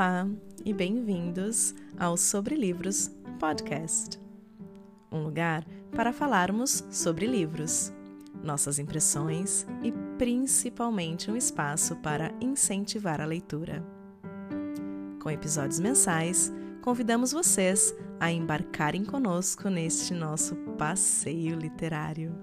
Olá e bem-vindos ao Sobre Livros Podcast um lugar para falarmos sobre livros, nossas impressões e principalmente um espaço para incentivar a leitura. Com episódios mensais, convidamos vocês a embarcarem conosco neste nosso passeio literário.